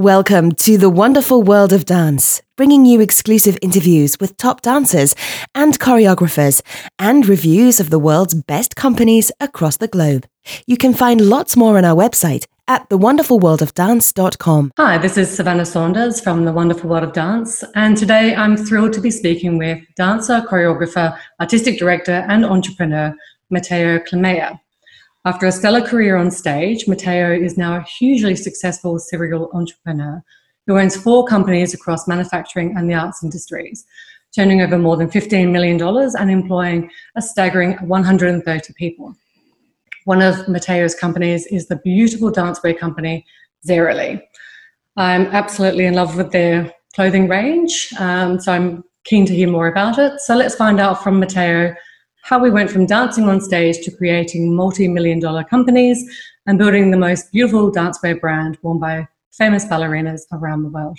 Welcome to the wonderful world of dance, bringing you exclusive interviews with top dancers and choreographers and reviews of the world's best companies across the globe. You can find lots more on our website at thewonderfulworldofdance.com. Hi, this is Savannah Saunders from The Wonderful World of Dance, and today I'm thrilled to be speaking with dancer, choreographer, artistic director, and entrepreneur Matteo Klemmer. After a stellar career on stage, Matteo is now a hugely successful serial entrepreneur who owns four companies across manufacturing and the arts industries, turning over more than $15 million and employing a staggering 130 people. One of Matteo's companies is the beautiful dancewear company Zarely. I'm absolutely in love with their clothing range, um, so I'm keen to hear more about it. So let's find out from Matteo how we went from dancing on stage to creating multi million dollar companies and building the most beautiful dancewear brand worn by famous ballerinas around the world.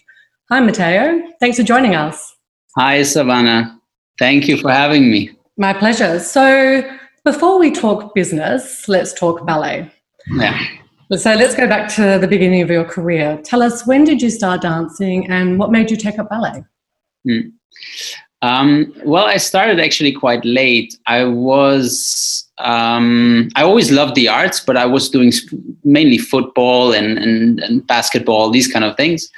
Hi, Matteo. Thanks for joining us. Hi, Savannah. Thank you for having me. My pleasure. So, before we talk business, let's talk ballet. Yeah. So, let's go back to the beginning of your career. Tell us when did you start dancing and what made you take up ballet? Hmm. Um, well, I started actually quite late. I was, um, I always loved the arts, but I was doing mainly football and, and, and, basketball, these kind of things.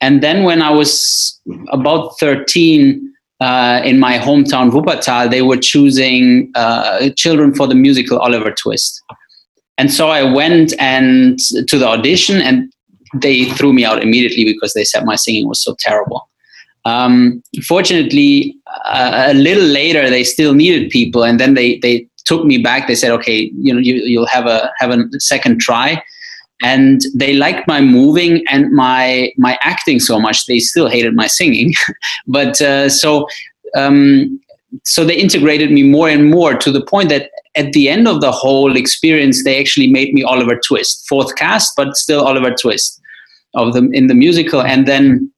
And then when I was about 13, uh, in my hometown, Wuppertal, they were choosing uh, children for the musical Oliver Twist. And so I went and to the audition and they threw me out immediately because they said my singing was so terrible. Um, fortunately, uh, a little later, they still needed people, and then they they took me back. They said, "Okay, you know, you, you'll have a have a second try." And they liked my moving and my my acting so much. They still hated my singing, but uh, so um, so they integrated me more and more to the point that at the end of the whole experience, they actually made me Oliver Twist, fourth cast, but still Oliver Twist of them in the musical, and then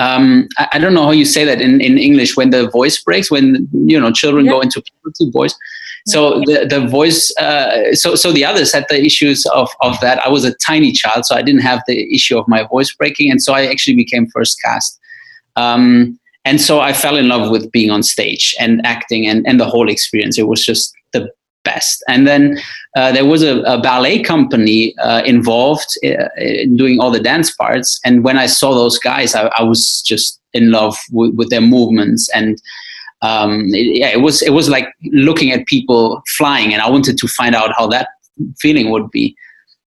um, I, I, don't know how you say that in, in English when the voice breaks when you know children yeah. go into puberty voice. So the the voice uh, so so the others had the issues of of that. I was a tiny child, so I didn't have the issue of my voice breaking, and so I actually became first cast. Um, and so I fell in love with being on stage and acting and, and the whole experience. It was just best. And then uh, there was a, a ballet company uh, involved uh, in doing all the dance parts. And when I saw those guys, I, I was just in love with, their movements and. Um, it, yeah, it was it was like looking at people flying, and I wanted to find out how that feeling would be.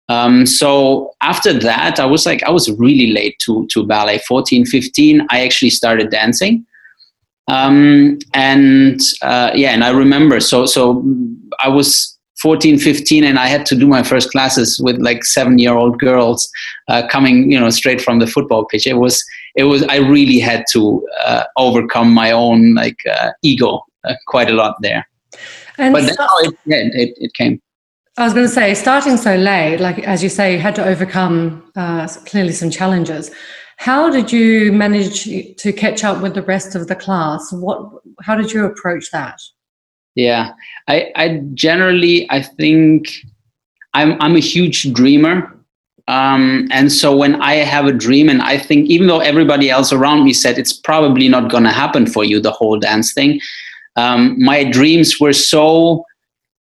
Um, so after that, I was like, I was really late to to ballet. 14, 15, I actually started dancing. Um, and uh, yeah, and I remember, so so I was 14, 15, and I had to do my first classes with like seven year old girls uh, coming, you know, straight from the football pitch. It was, it was, I really had to uh, overcome my own like uh, ego uh, quite a lot there. And but so, it, yeah, it, it came. I was going to say, starting so late, like as you say, you had to overcome uh, clearly some challenges. How did you manage to catch up with the rest of the class? What? How did you approach that? Yeah, I, I generally I think I'm I'm a huge dreamer. Um, and so when I have a dream and I think even though everybody else around me said it's probably not gonna happen for you, the whole dance thing, um, my dreams were so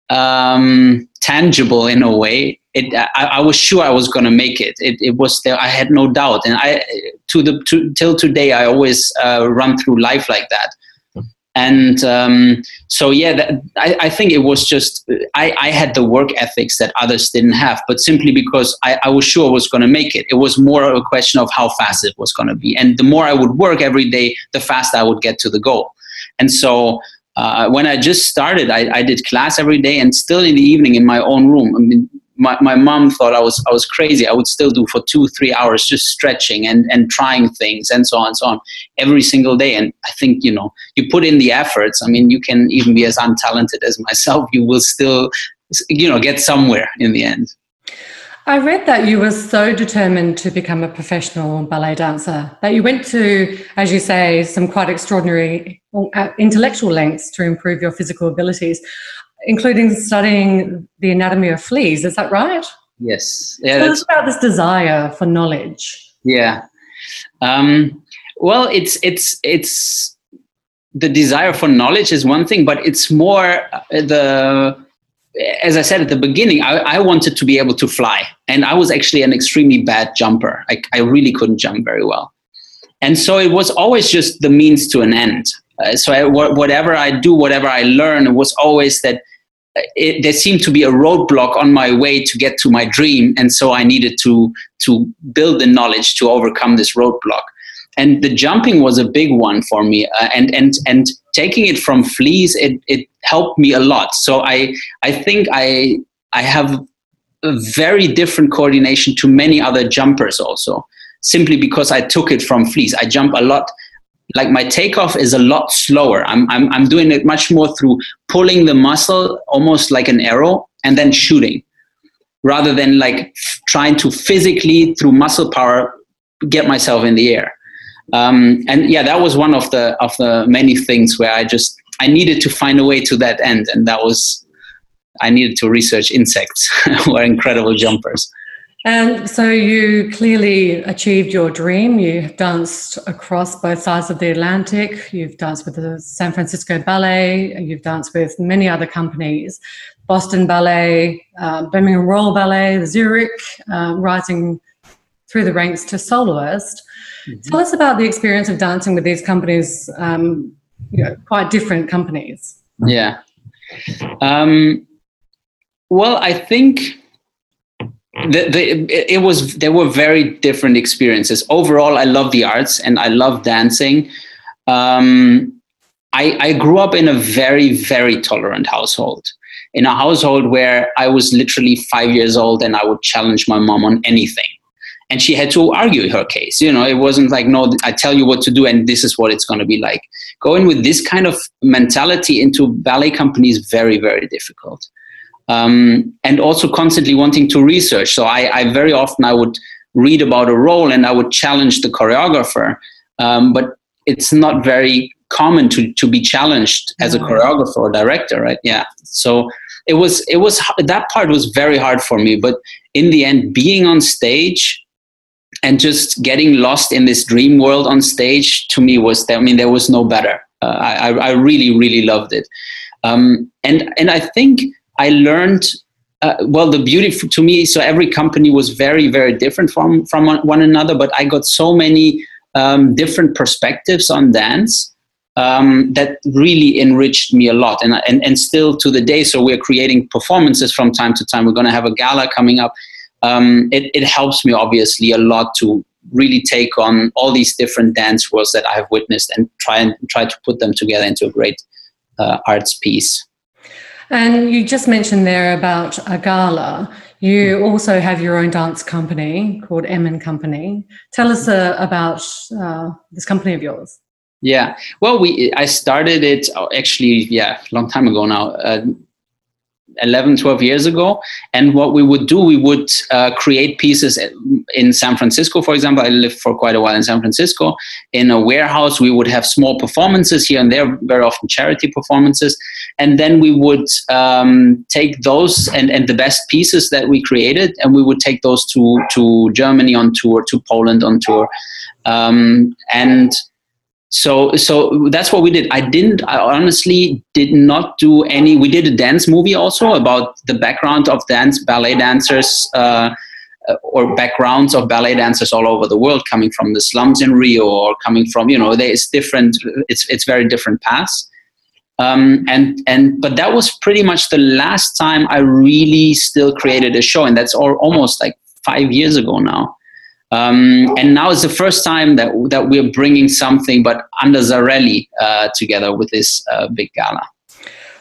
um, tangible in a way. It, I, I was sure I was going to make it. it. It was there. I had no doubt, and I to the to, till today I always uh, run through life like that. And um, so, yeah, that, I, I, think it was just I, I, had the work ethics that others didn't have, but simply because I, I was sure I was going to make it. It was more a question of how fast it was going to be, and the more I would work every day, the faster I would get to the goal. And so, uh, when I just started, I, I, did class every day and still in the evening in my own room. I mean, my, my mom thought I was I was crazy. I would still do for two three hours just stretching and and trying things and so on and so on every single day. And I think you know you put in the efforts. I mean, you can even be as untalented as myself. You will still you know get somewhere in the end. I read that you were so determined to become a professional ballet dancer that you went to, as you say, some quite extraordinary uh, intellectual lengths to improve your physical abilities, including studying the anatomy of fleas. Is that right? Yes. Yeah, Tell us about this desire for knowledge. Yeah. Um, well, it's it's it's the desire for knowledge is one thing, but it's more uh, the as I said at the beginning, I, I, wanted to be able to fly, and I was actually an extremely bad jumper. I, I really couldn't jump very well, and so it was always just the means to an end. Uh, so I, whatever I do, whatever I learn, it was always that uh, it, there seemed to be a roadblock on my way to get to my dream, and so I needed to to build the knowledge to overcome this roadblock. And the jumping was a big one for me. Uh, and and and taking it from fleas it it helped me a lot. So i i think i i have a very different coordination to many other jumpers also simply because i took it from fleas i jump a lot. Like my takeoff is a lot slower. I'm i'm, I'm doing it much more through pulling the muscle almost like an arrow and then shooting rather than like trying to physically through muscle power get myself in the air. Um, and yeah, that was one of the of the many things where I just I needed to find a way to that end, and that was I needed to research insects who are incredible jumpers. And so you clearly achieved your dream. You danced across both sides of the Atlantic. You've danced with the San Francisco Ballet. You've danced with many other companies, Boston Ballet, uh, Birmingham Royal Ballet, Zurich, uh, rising through the ranks to soloist. Mm-hmm. Tell us about the experience of dancing with these companies, um, you know, quite different companies. Yeah. Um, well, I think the, the, it was there were very different experiences. Overall, I love the arts and I love dancing. Um, I, I grew up in a very very tolerant household in a household where I was literally five years old and I would challenge my mom on anything and she had to argue her case. You know it wasn't like no i tell you what to do and this is what it's going to be like. Going with this kind of mentality into ballet company is very very difficult. Um, and also constantly wanting to research. So I, I, very often i would read about a role and i would challenge the choreographer um, but it's not very common to, to be challenged as a mm-hmm. choreographer or director right? Yeah. So it was it was that part was very hard for me but in the end being on stage and just getting lost in this dream world on stage to me was i mean there was no better. Uh, I, I really really loved it. Um, and and i think i learned uh, well the beauty to me so every company was very very different from from one another but i got so many um, different perspectives on dance um, that really enriched me a lot. And, and and still to the day so we're creating performances from time to time. We're going to have a gala coming up um, it, it helps me obviously a lot to really take on all these different dance worlds that I have witnessed and try and try to put them together into a great uh, arts piece. And you just mentioned there about a gala. You also have your own dance company called M and Company. Tell us uh, about uh, this company of yours. Yeah, well, we I started it oh, actually, yeah, a long time ago now. Uh, 11, 12 years ago. And what we would do, we would uh, create pieces in San Francisco, for example. I lived for quite a while in San Francisco. In a warehouse, we would have small performances here and there, very often charity performances. And then we would um, take those and, and the best pieces that we created, and we would take those to, to Germany on tour, to Poland on tour. Um, and so so that's what we did. I didn't i honestly did not do any we did a dance movie also about the background of dance ballet dancers uh, or backgrounds of ballet dancers all over the world coming from the slums in rio or coming from you know it's different it's it's very different paths. Um, and and but that was pretty much the last time i really still created a show and that's all, almost like five years ago now um, and now it's the first time that that we're bringing something, but under Zarely uh, together with this uh, big gala.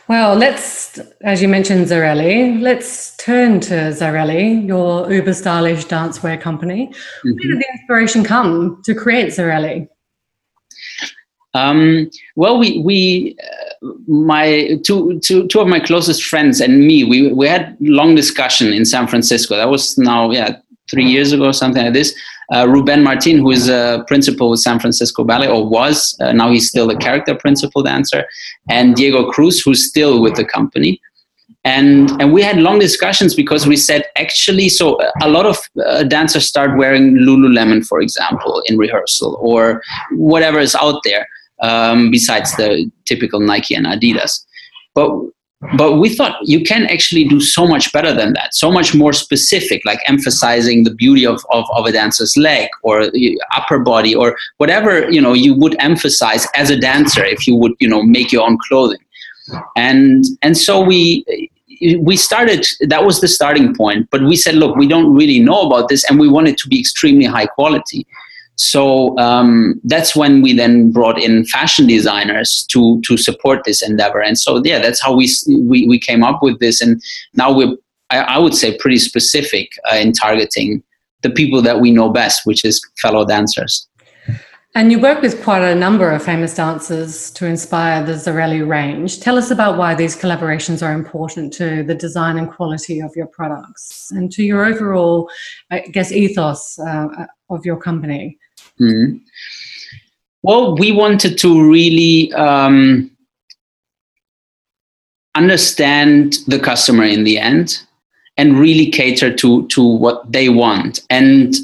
Well, let's, as you mentioned, Zarely, let's turn to Zarely, your uber stylish dancewear company. Mm-hmm. Where did the inspiration come to create Zarely? Um, well, we we uh, my two, two, two of my closest friends and me we we had long discussion in San Francisco. That was now yeah three years ago, or something like this. Uh, Ruben Martin, who is a principal with San Francisco Ballet, or was, uh, now he's still a character principal dancer, and Diego Cruz, who's still with the company. and and we had long discussions because we said actually so a lot of uh, dancers start wearing lululemon for example in rehearsal or whatever is out there um, besides the typical nike and adidas but but we thought you can actually do so much better than that so much more specific like emphasizing the beauty of, of, of a dancer's leg or upper body or whatever you know you would emphasize as a dancer if you would you know make your own clothing. And and so we we started that was the starting point but we said look we don't really know about this and we want it to be extremely high quality so um, that's when we then brought in fashion designers to to support this endeavor. And so yeah that's how we we, we came up with this. And now we're i, I would say pretty specific uh, in targeting the people that we know best which is fellow dancers and you work with quite a number of famous dancers to inspire the Zarely range. Tell us about why these collaborations are important to the design and quality of your products and to your overall, I guess, ethos uh, of your company. Mm-hmm. Well, we wanted to really um, understand the customer in the end and really cater to to what they want and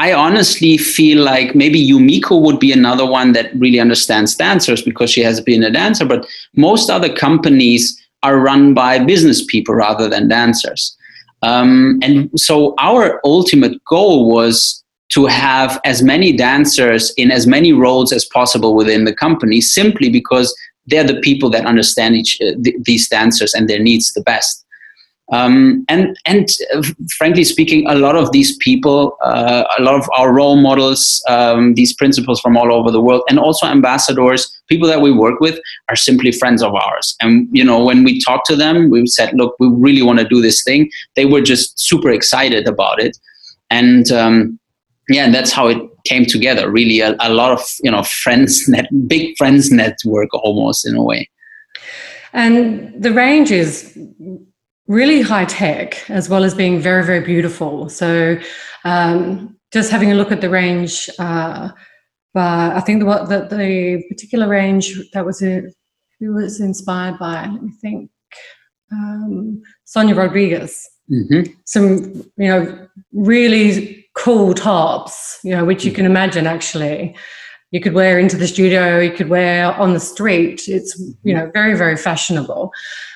I honestly feel like maybe Yumiko would be another one that really understands dancers because she has been a dancer, but most other companies are run by business people rather than dancers. Um, and so our ultimate goal was to have as many dancers in as many roles as possible within the company simply because they're the people that understand each uh, th- these dancers and their needs the best. Um, and and uh, frankly speaking, a lot of these people, uh, a lot of our role models, um, these principals from all over the world, and also ambassadors, people that we work with, are simply friends of ours. And you know, when we talked to them, we said, "Look, we really want to do this thing." They were just super excited about it, and um, yeah, and that's how it came together. Really, a, a lot of you know friends net, big friends network almost in a way. And the range is really high tech as well as being very very beautiful. So um, just having a look at the range uh, but i think the, the, the particular range that was it who was inspired by let me think um, sonia rodriguez. Mm-hmm. some you know really cool tops you know which you can imagine actually. You could wear into the studio you could wear on the street. It's you know very very fashionable.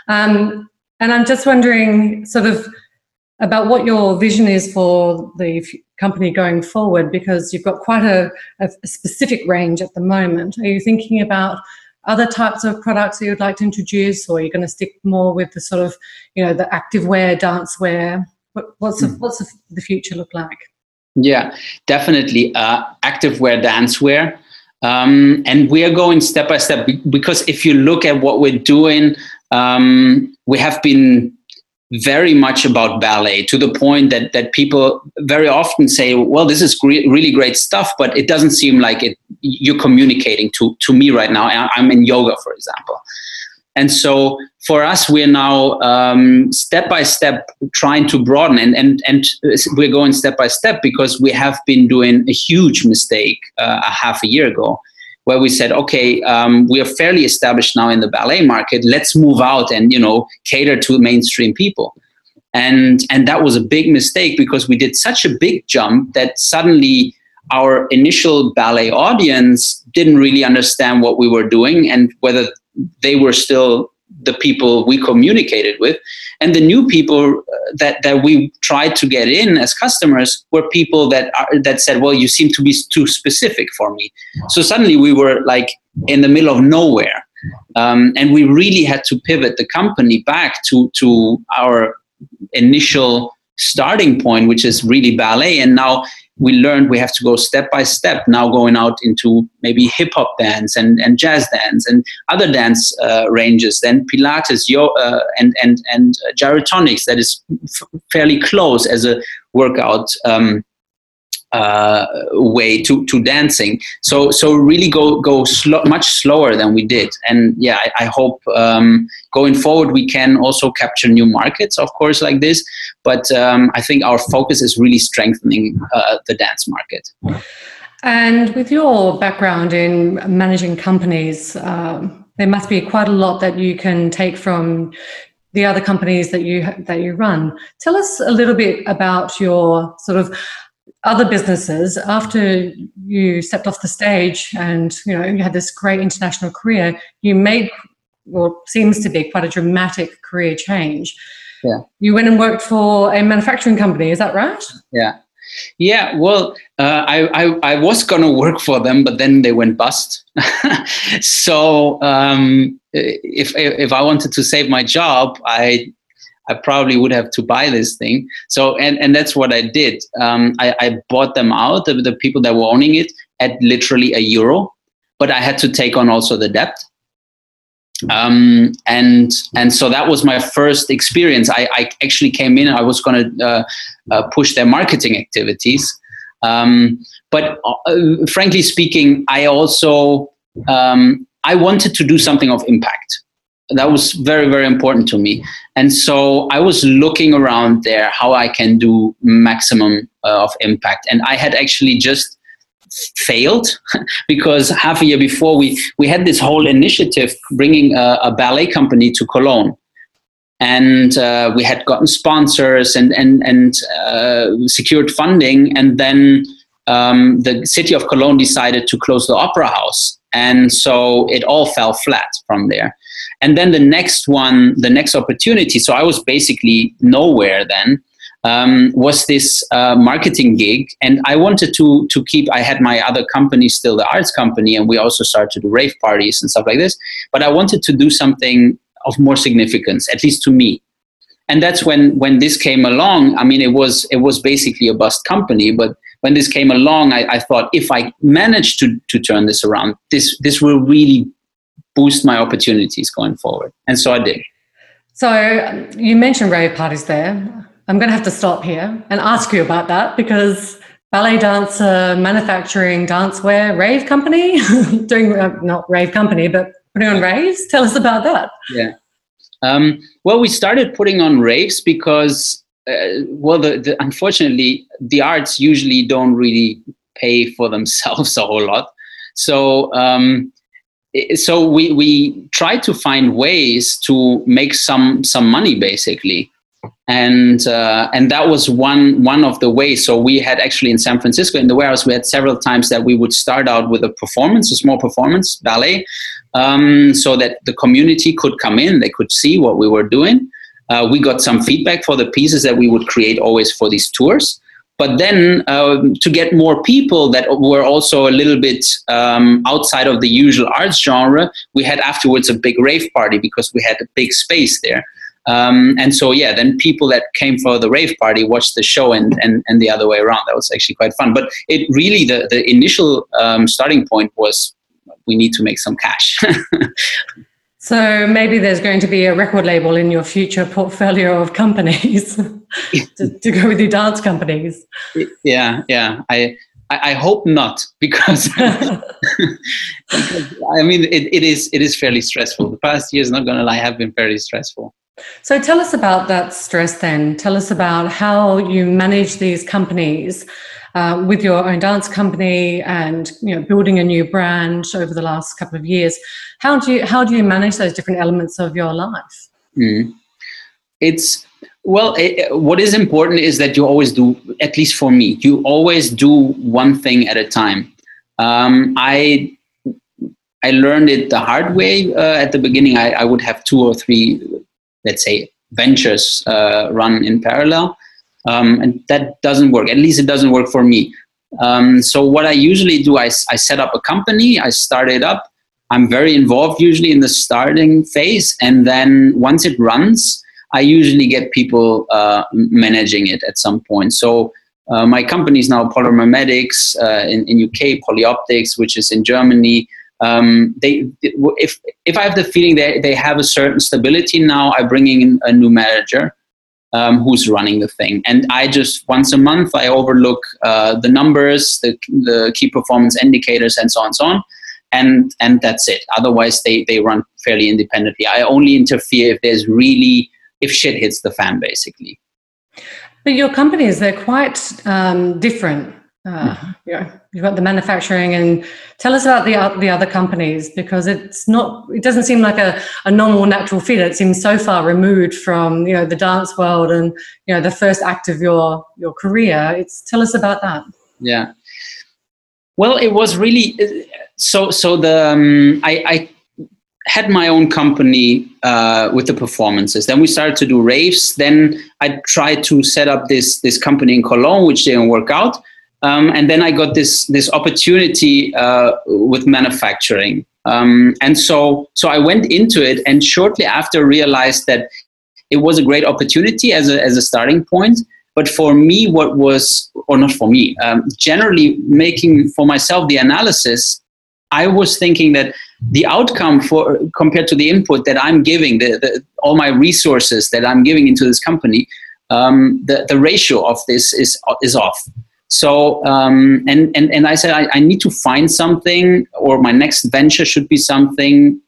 Um, and I'm just wondering, sort of, about what your vision is for the f- company going forward, because you've got quite a, a, specific range at the moment. Are you thinking about other types of products that you'd like to introduce, or are you going to stick more with the sort of, you know, the active wear, dance wear? What, what's the, hmm. what's the, the, future look like? Yeah, definitely uh, active wear, dance wear. Um, and we are going step by step because if you look at what we're doing um, we have been very much about ballet to the point that that people very often say, "Well, this is gre- really great stuff," but it doesn't seem like it. You're communicating to to me right now. I'm in yoga, for example, and so for us, we're now um, step by step trying to broaden, and and and we're going step by step because we have been doing a huge mistake uh, a half a year ago where we said, okay, um, we are fairly established now in the ballet market. Let's move out and you know cater to mainstream people. And and that was a big mistake because we did such a big jump that suddenly our initial ballet audience didn't really understand what we were doing and whether they were still the people we communicated with. And the new people uh, that that we tried to get in as customers were people that are, that said well you seem to be too specific for me. So suddenly we were like in the middle of nowhere. Um, and we really had to pivot the company back to to our initial starting point which is really ballet. And now we learned we have to go step by step now going out into maybe hip hop dance and, and jazz dance and other dance uh, ranges. Then pilates yo- uh, and and and gyrotonics that is f- fairly close as a workout. Um, uh, way to, to dancing. So so really go go much slower than we did. And yeah, I, I hope um, going forward we can also capture new markets, of course, like this. But um, I think our focus is really strengthening uh, the dance market. And with your background in managing companies, um, there must be quite a lot that you can take from the other companies that you that you run. Tell us a little bit about your sort of other businesses after you stepped off the stage and you know you had this great international career. You made what seems to be quite a dramatic career change. Yeah. You went and worked for a manufacturing company. Is that right? Yeah. Yeah, well, uh, I, I, I was gonna work for them, but then they went bust. so um, if if I wanted to save my job, I I probably would have to buy this thing. So and and that's what I did. Um, I, I bought them out, the, the people that were owning it, at literally a euro, but I had to take on also the debt um, and and so that was my first experience. I, I actually came in. I was going to uh, uh, push their marketing activities, um, but uh, frankly speaking, I also um, I wanted to do something of impact. That was very very important to me, and so I was looking around there how I can do maximum uh, of impact. And I had actually just failed because half a year before we we had this whole initiative bringing a, a ballet company to Cologne. And uh, we had gotten sponsors and and and uh, secured funding. And then um, the city of Cologne decided to close the opera house. And so it all fell flat from there and then the next one the next opportunity so I was basically nowhere then um, was this uh, marketing gig, and I wanted to to keep. I had my other company still, the arts company, and we also started to do rave parties and stuff like this. But I wanted to do something of more significance, at least to me. And that's when when this came along. I mean, it was it was basically a bust company, but when this came along, I, I thought if I manage to to turn this around, this this will really boost my opportunities going forward. And so I did. So you mentioned rave parties there. I'm going to have to stop here and ask you about that because ballet dancer, manufacturing dancewear, rave company, doing uh, not rave company, but putting on raves. Tell us about that. Yeah. Um, well, we started putting on raves because, uh, well, the, the, unfortunately, the arts usually don't really pay for themselves a whole lot. So, um, so we we try to find ways to make some some money, basically and uh, and that was one one of the ways. So we had actually in San Francisco in the warehouse we had several times that we would start out with a performance, a small performance ballet, um, so that the community could come in, they could see what we were doing. Uh, we got some feedback for the pieces that we would create always for these tours. But then um, to get more people that were also a little bit um, outside of the usual arts genre, we had afterwards a big rave party because we had a big space there. Um, and so, yeah, then people that came for the rave party watched the show and, and, and the other way around. That was actually quite fun. But it really, the, the initial um, starting point was we need to make some cash. so maybe there's going to be a record label in your future portfolio of companies to, to, go with your dance companies. Yeah, yeah. I, I, hope not because, because I mean it, it is it is fairly stressful. The past years, not gonna lie, have been very stressful. So tell us about that stress then. Tell us about how you manage these companies uh, with your own dance company and you know building a new brand over the last couple of years. How do you how do you manage those different elements of your life? Mm. It's well, it, what is important is that you always do, at least for me, you always do one thing at a time. Um, I I learned it the hard way uh, at the beginning. I, I, would have two or three let's say ventures uh, run in parallel. Um, and that doesn't work. At least it doesn't work for me. Um, so what i usually do I, I set up a company i start it up. I'm very involved usually in the starting phase. And then once it runs i usually get people uh, managing it at some point so uh, my company is now Polymimetics uh, in, in UK, Polyoptics, which is in Germany, um, they if if I have the feeling that they have a certain stability now, I'm bringing in a new manager um, who's running the thing, and I just once a month I overlook uh, the numbers, the the key performance indicators, and so on and so on, and and that's it. Otherwise, they they run fairly independently. I only interfere if there's really if shit hits the fan, basically. But your companies, they're quite um, different. Uh, mm-hmm. you know, you've got the manufacturing and tell us about the, the other companies because it's not it doesn't seem like a, a normal natural fit. It seems so far removed from you know the dance world and you know the first act of your your career. It's tell us about that. Yeah. Well it was really so so the um, I, I had my own company uh, with the performances. Then we started to do raves. Then I tried to set up this this company in Cologne, which didn't work out. Um, and then I got this this opportunity uh, with manufacturing. Um, and so so I went into it, and shortly after realized that it was a great opportunity as a as a starting point. But for me, what was or not for me, um, generally making for myself the analysis, I was thinking that the outcome for compared to the input that I'm giving, the, the all my resources that I'm giving into this company, um, the the ratio of this is is off. So um, and and and I said I, I need to find something, or my next venture should be something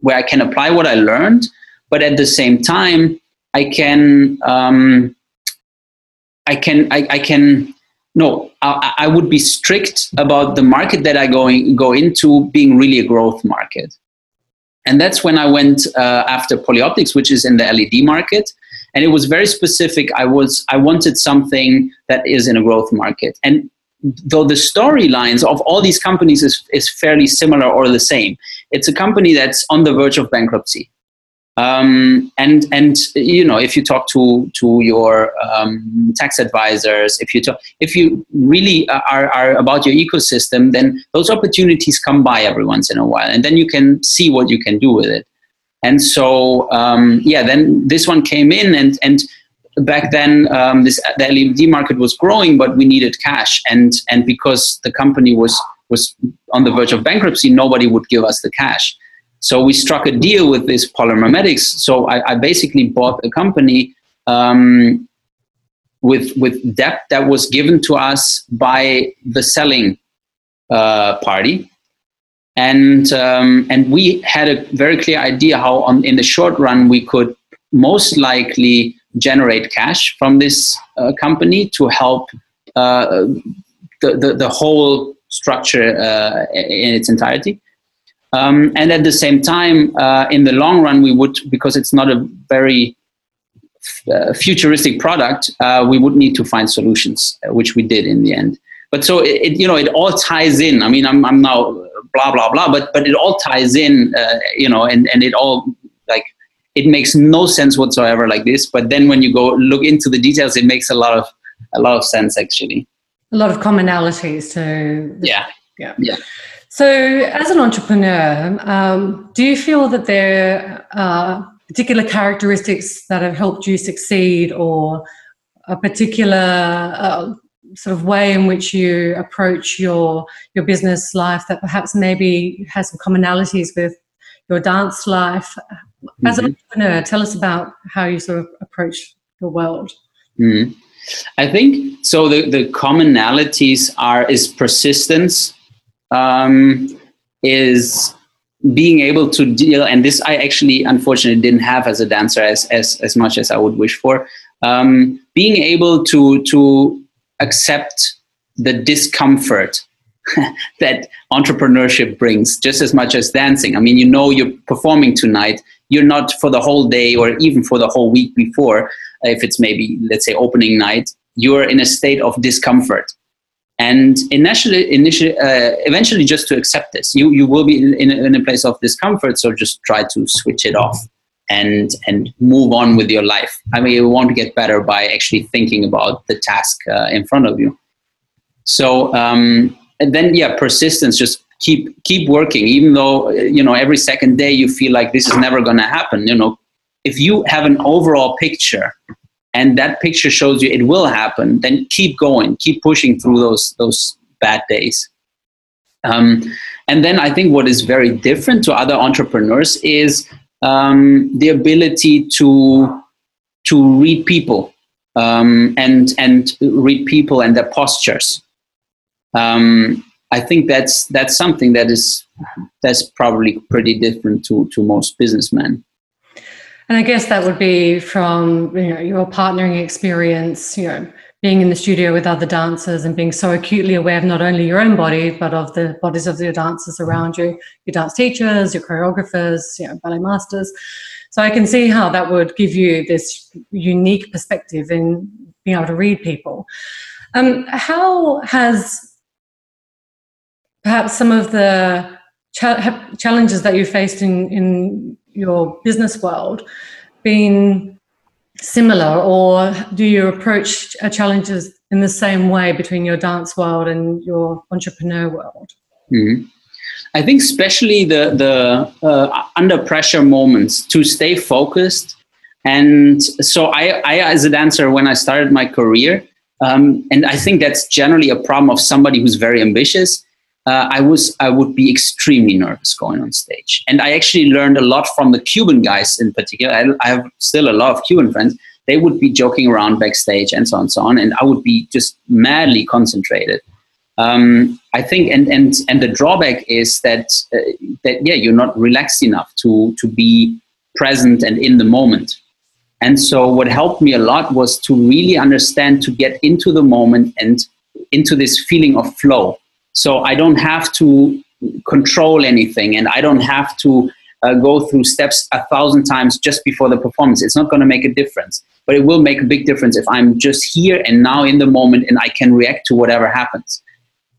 where I can apply what I learned, but at the same time I can um, I can I, I can no, I, I, would be strict about the market that I go, in, go into being really a growth market. And that's when I went uh, after Polyoptics, which is in the LED market. And it was very specific. I was I wanted something that is in a growth market. And though the storylines of all these companies is, is fairly similar or the same, it's a company that's on the verge of bankruptcy. Um, and and you know if you talk to to your um, tax advisors, if you talk, if you really are, are about your ecosystem, then those opportunities come by every once in a while, and then you can see what you can do with it. And so um, yeah, then this one came in, and and back then um, this the LED market was growing, but we needed cash, and and because the company was was on the verge of bankruptcy, nobody would give us the cash. So we struck a deal with this Polymermetics. So I, I basically bought a company um, with with debt that was given to us by the selling uh, party, and um, and we had a very clear idea how on in the short run we could most likely generate cash from this uh, company to help uh, the, the, the whole structure uh, in its entirety. Um, and at the same time, uh, in the long run, we would, because it's not a very uh, futuristic product, uh, we would need to find solutions, uh, which we did in the end. But so it, it, you know, it all ties in. I mean, I'm, I'm now blah blah blah, but but it all ties in, uh, you know, and and it all like it makes no sense whatsoever like this. But then when you go look into the details, it makes a lot of a lot of sense actually. A lot of commonalities. So yeah, yeah, yeah. So, as an entrepreneur, um, do you feel that there are particular characteristics that have helped you succeed, or a particular uh, sort of way in which you approach your your business life that perhaps maybe has some commonalities with your dance life? As mm-hmm. an entrepreneur, tell us about how you sort of approach the world. Mm-hmm. I think so. The the commonalities are is persistence um, is being able to deal and this i actually unfortunately didn't have as a dancer as as, as much as i would wish for um, being able to to accept the discomfort that entrepreneurship brings just as much as dancing. I mean you know you're performing tonight you're not for the whole day or even for the whole week before if it's maybe let's say opening night you're in a state of discomfort and initially, initially uh, eventually just to accept this you, you will be in, in, in, a place of discomfort so just try to switch it off and and move on with your life. I mean you want to get better by actually thinking about the task uh, in front of you. So um, and then yeah persistence just keep keep working. Even though you know every second day you feel like this is never going to happen you know if you have an overall picture and that picture shows you it will happen, then keep going, keep pushing through those those bad days. Um, and then I think what is very different to other entrepreneurs is um, the ability to to read people um, and and read people and their postures. Um, I think that's that's something that is that's probably pretty different to to most businessmen. And I guess that would be from you know your partnering experience, you know, being in the studio with other dancers and being so acutely aware of not only your own body but of the bodies of your dancers around you, your dance teachers, your choreographers, you know, ballet masters. So I can see how that would give you this unique perspective in being able to read people. Um, how has perhaps some of the cha- challenges that you faced in, in your business world been similar, or do you approach challenges in the same way between your dance world and your entrepreneur world? Mm-hmm. I think especially the the uh, under pressure moments to stay focused. And so I, I, as a dancer, when I started my career, um, and I think that's generally a problem of somebody who's very ambitious. Uh, I was I would be extremely nervous going on stage, and I actually learned a lot from the Cuban guys in particular. I, I have still a lot of Cuban friends. They would be joking around backstage and so on and so on, and I would be just madly concentrated. Um, I think, and and and the drawback is that uh, that yeah, you're not relaxed enough to to be present and in the moment. And so, what helped me a lot was to really understand to get into the moment and into this feeling of flow. So I don't have to control anything, and I don't have to uh, go through steps a thousand times just before the performance. It's not going to make a difference, but it will make a big difference if I'm just here and now in the moment, and I can react to whatever happens.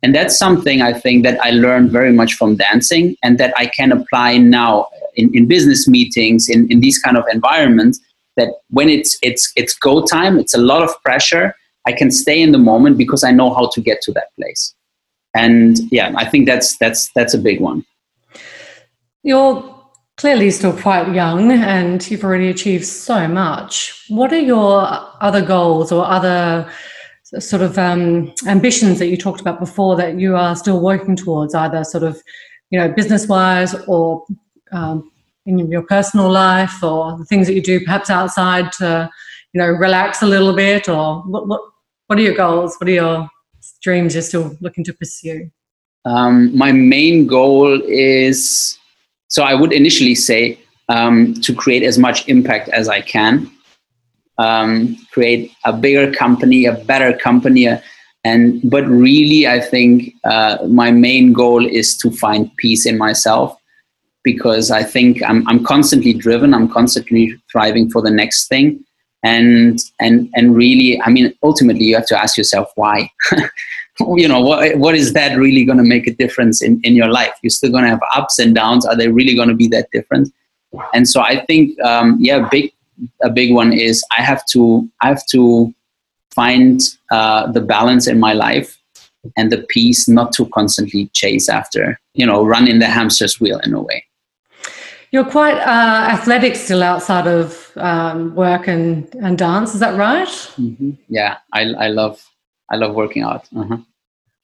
And that's something I think that I learned very much from dancing and that I can apply now in, in business meetings, in, in these kind of environments, that when it's, it's, it's go time, it's a lot of pressure, I can stay in the moment because I know how to get to that place. And yeah, I think that's, that's, that's a big one. You're clearly still quite young and you've already achieved so much. What are your other goals or other sort of um, ambitions that you talked about before that you are still working towards, either sort of, you know, business wise or um, in your personal life or the things that you do perhaps outside to, you know, relax a little bit or what, what, what are your goals? What are your dreams you're still looking to pursue? Um, my main goal is so I would initially say um, to create as much impact as I can um, create a bigger company, a better company. Uh, and but really, I think uh, my main goal is to find peace in myself because I think I'm, I'm constantly driven. I'm constantly thriving for the next thing. And and and really, I mean, ultimately, you have to ask yourself why. you know, what what is that really going to make a difference in in your life? You're still going to have ups and downs. Are they really going to be that different? And so I think, um, yeah, big a big one is I have to I have to find uh, the balance in my life and the peace not to constantly chase after you know run in the hamster's wheel in a way. You're quite uh, athletic still outside of um, work and, and dance. Is that right? Mm-hmm. Yeah, I, I love I love working out. Uh-huh.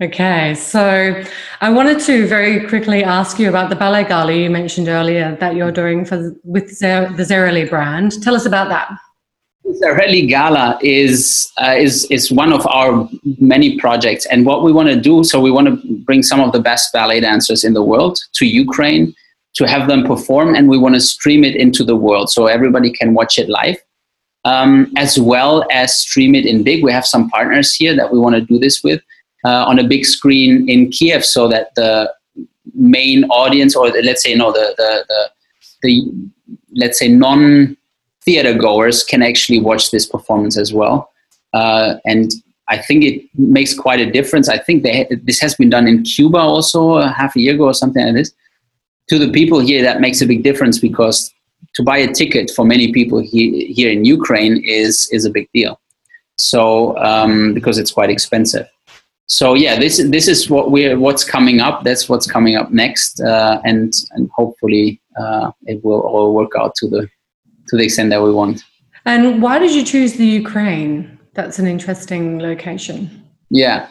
Okay, so I wanted to very quickly ask you about the ballet gala you mentioned earlier that you're doing for with the Zarely brand. Tell us about that. The Zarely Gala is uh, is is one of our many projects, and what we want to do. So we want to bring some of the best ballet dancers in the world to Ukraine to have them perform, and we want to stream it into the world so everybody can watch it live. Um, as well as stream it in big. We have some partners here that we want to do this with uh, on a big screen in Kiev so that the main audience, or let's say no, the the the, the let's say non theater goers can actually watch this performance as well. Uh, and I think it makes quite a difference. I think they, this has been done in Cuba also a half a year ago or something like this. To the people here, that makes a big difference because to buy a ticket for many people he, here in Ukraine is is a big deal. So um, because it's quite expensive so yeah, this this is what we're what's coming up. That's what's coming up next, uh, and and hopefully uh, it will all work out to the to the extent that we want. And why did you choose the Ukraine? That's an interesting location. Yeah,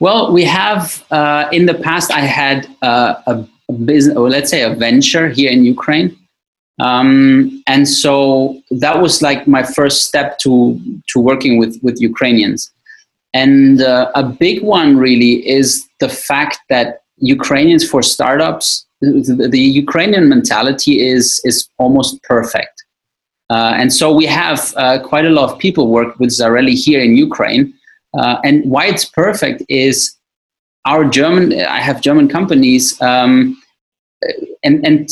well, we have uh, in the past. I had uh, a, a business, or let's say a venture here in Ukraine, um, and so that was like my first step to to working with with Ukrainians. And uh, a big one really is the fact that Ukrainians for startups, the, the Ukrainian mentality is, is almost perfect. Uh, and so we have uh, quite a lot of people work with Zarely here in Ukraine Uh, and why it's perfect is our German. I have German companies, um, and and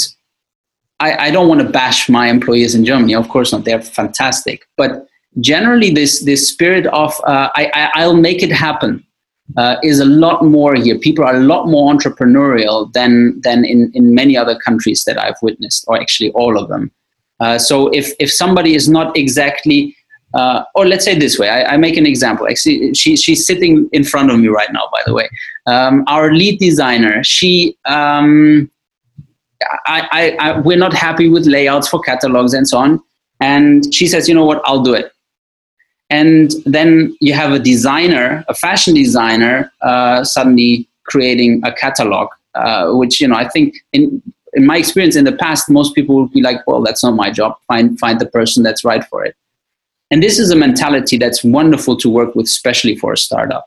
I, I don't want to bash my employees in Germany. Of course not. They're fantastic, but generally, this this spirit of uh, I, I will make it happen. Uh, is a lot more here. People are a lot more entrepreneurial than than in, in many other countries that I've witnessed, or actually all of them. Uh, so if if somebody is not exactly uh, or let's say this way, I, I, make an example. Actually, she, she's sitting in front of me right now, by the way. Um, our lead designer, she, um, I, I, I, we're not happy with layouts for catalogs and so on. And she says, you know what, I'll do it. And then you have a designer, a fashion designer, uh, suddenly creating a catalog, uh, which, you know, I think in, in my experience in the past, most people would be like, well, that's not my job. Find, find the person that's right for it. And this is a mentality that's wonderful to work with, especially for a startup.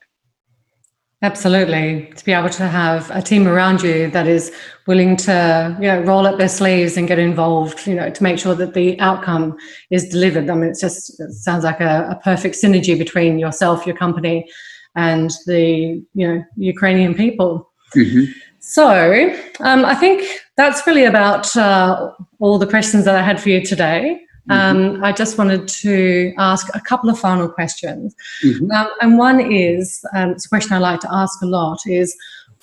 Absolutely. To be able to have a team around you that is willing to, you know, roll up their sleeves and get involved, you know, to make sure that the outcome is delivered. I mean, it's just, it sounds like a, a perfect synergy between yourself, your company, and the, you know, Ukrainian people. Mm-hmm. So um, I think that's really about uh, all the questions that I had for you today. Mm-hmm. Um, I just wanted to ask a couple of final questions. Mm-hmm. Um, and one is um, it's a question I like to ask a lot is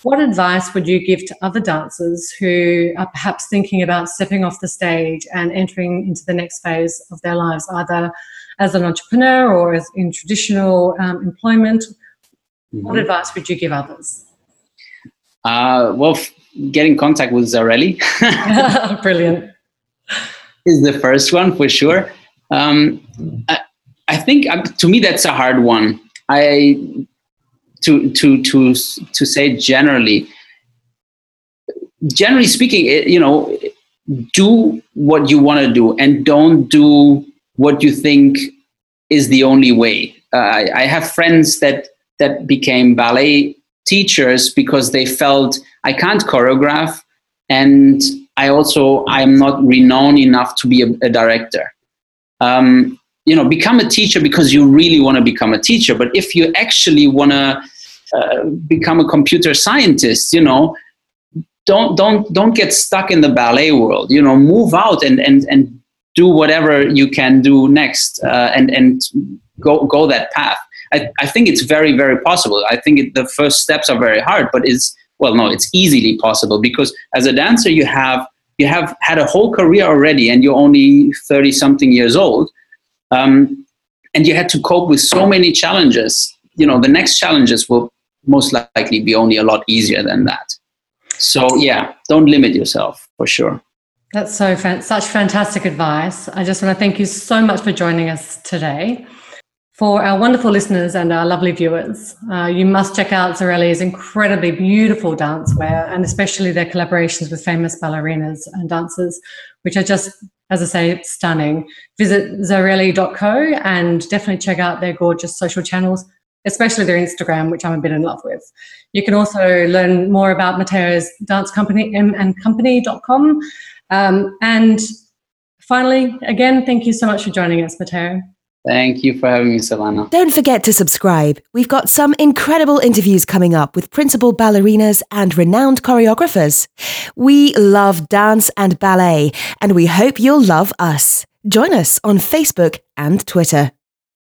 what advice would you give to other dancers who are perhaps thinking about stepping off the stage and entering into the next phase of their lives, either as an entrepreneur or as in traditional um, employment? Mm-hmm. What advice would you give others? Uh, well, f- get in contact with Zarely. Brilliant is the first one for sure. Um, I, I, think um, to me that's a hard one. I to to to to say generally. Generally speaking, you know, do what you want to do and don't do what you think is the only way. Uh, I, I have friends that that became ballet teachers because they felt I can't choreograph and I also I'm not renowned enough to be a, a director. Um, you know, become a teacher because you really want to become a teacher. But if you actually want to uh, become a computer scientist, you know, don't don't don't get stuck in the ballet world. You know, move out and and and do whatever you can do next, uh, and and go go that path. I, I think it's very very possible. I think it, the first steps are very hard, but it's well no it's easily possible because as a dancer you have you have had a whole career already and you're only 30 something years old um, and you had to cope with so many challenges you know the next challenges will most likely be only a lot easier than that. So yeah don't limit yourself for sure. That's so fan- such fantastic advice. I just want to thank you so much for joining us today for our wonderful listeners and our lovely viewers, uh, you must check out Zarely's incredibly beautiful dancewear and especially their collaborations with famous ballerinas and dancers, which are just, as I say, stunning. Visit zarely.co and definitely check out their gorgeous social channels, especially their Instagram, which I'm a bit in love with. You can also learn more about Matteo's dance company, mandcompany.com. Um, and finally, again, thank you so much for joining us, Matteo. Thank you for having me, Savannah. Don't forget to subscribe. We've got some incredible interviews coming up with principal ballerinas and renowned choreographers. We love dance and ballet, and we hope you'll love us. Join us on Facebook and Twitter.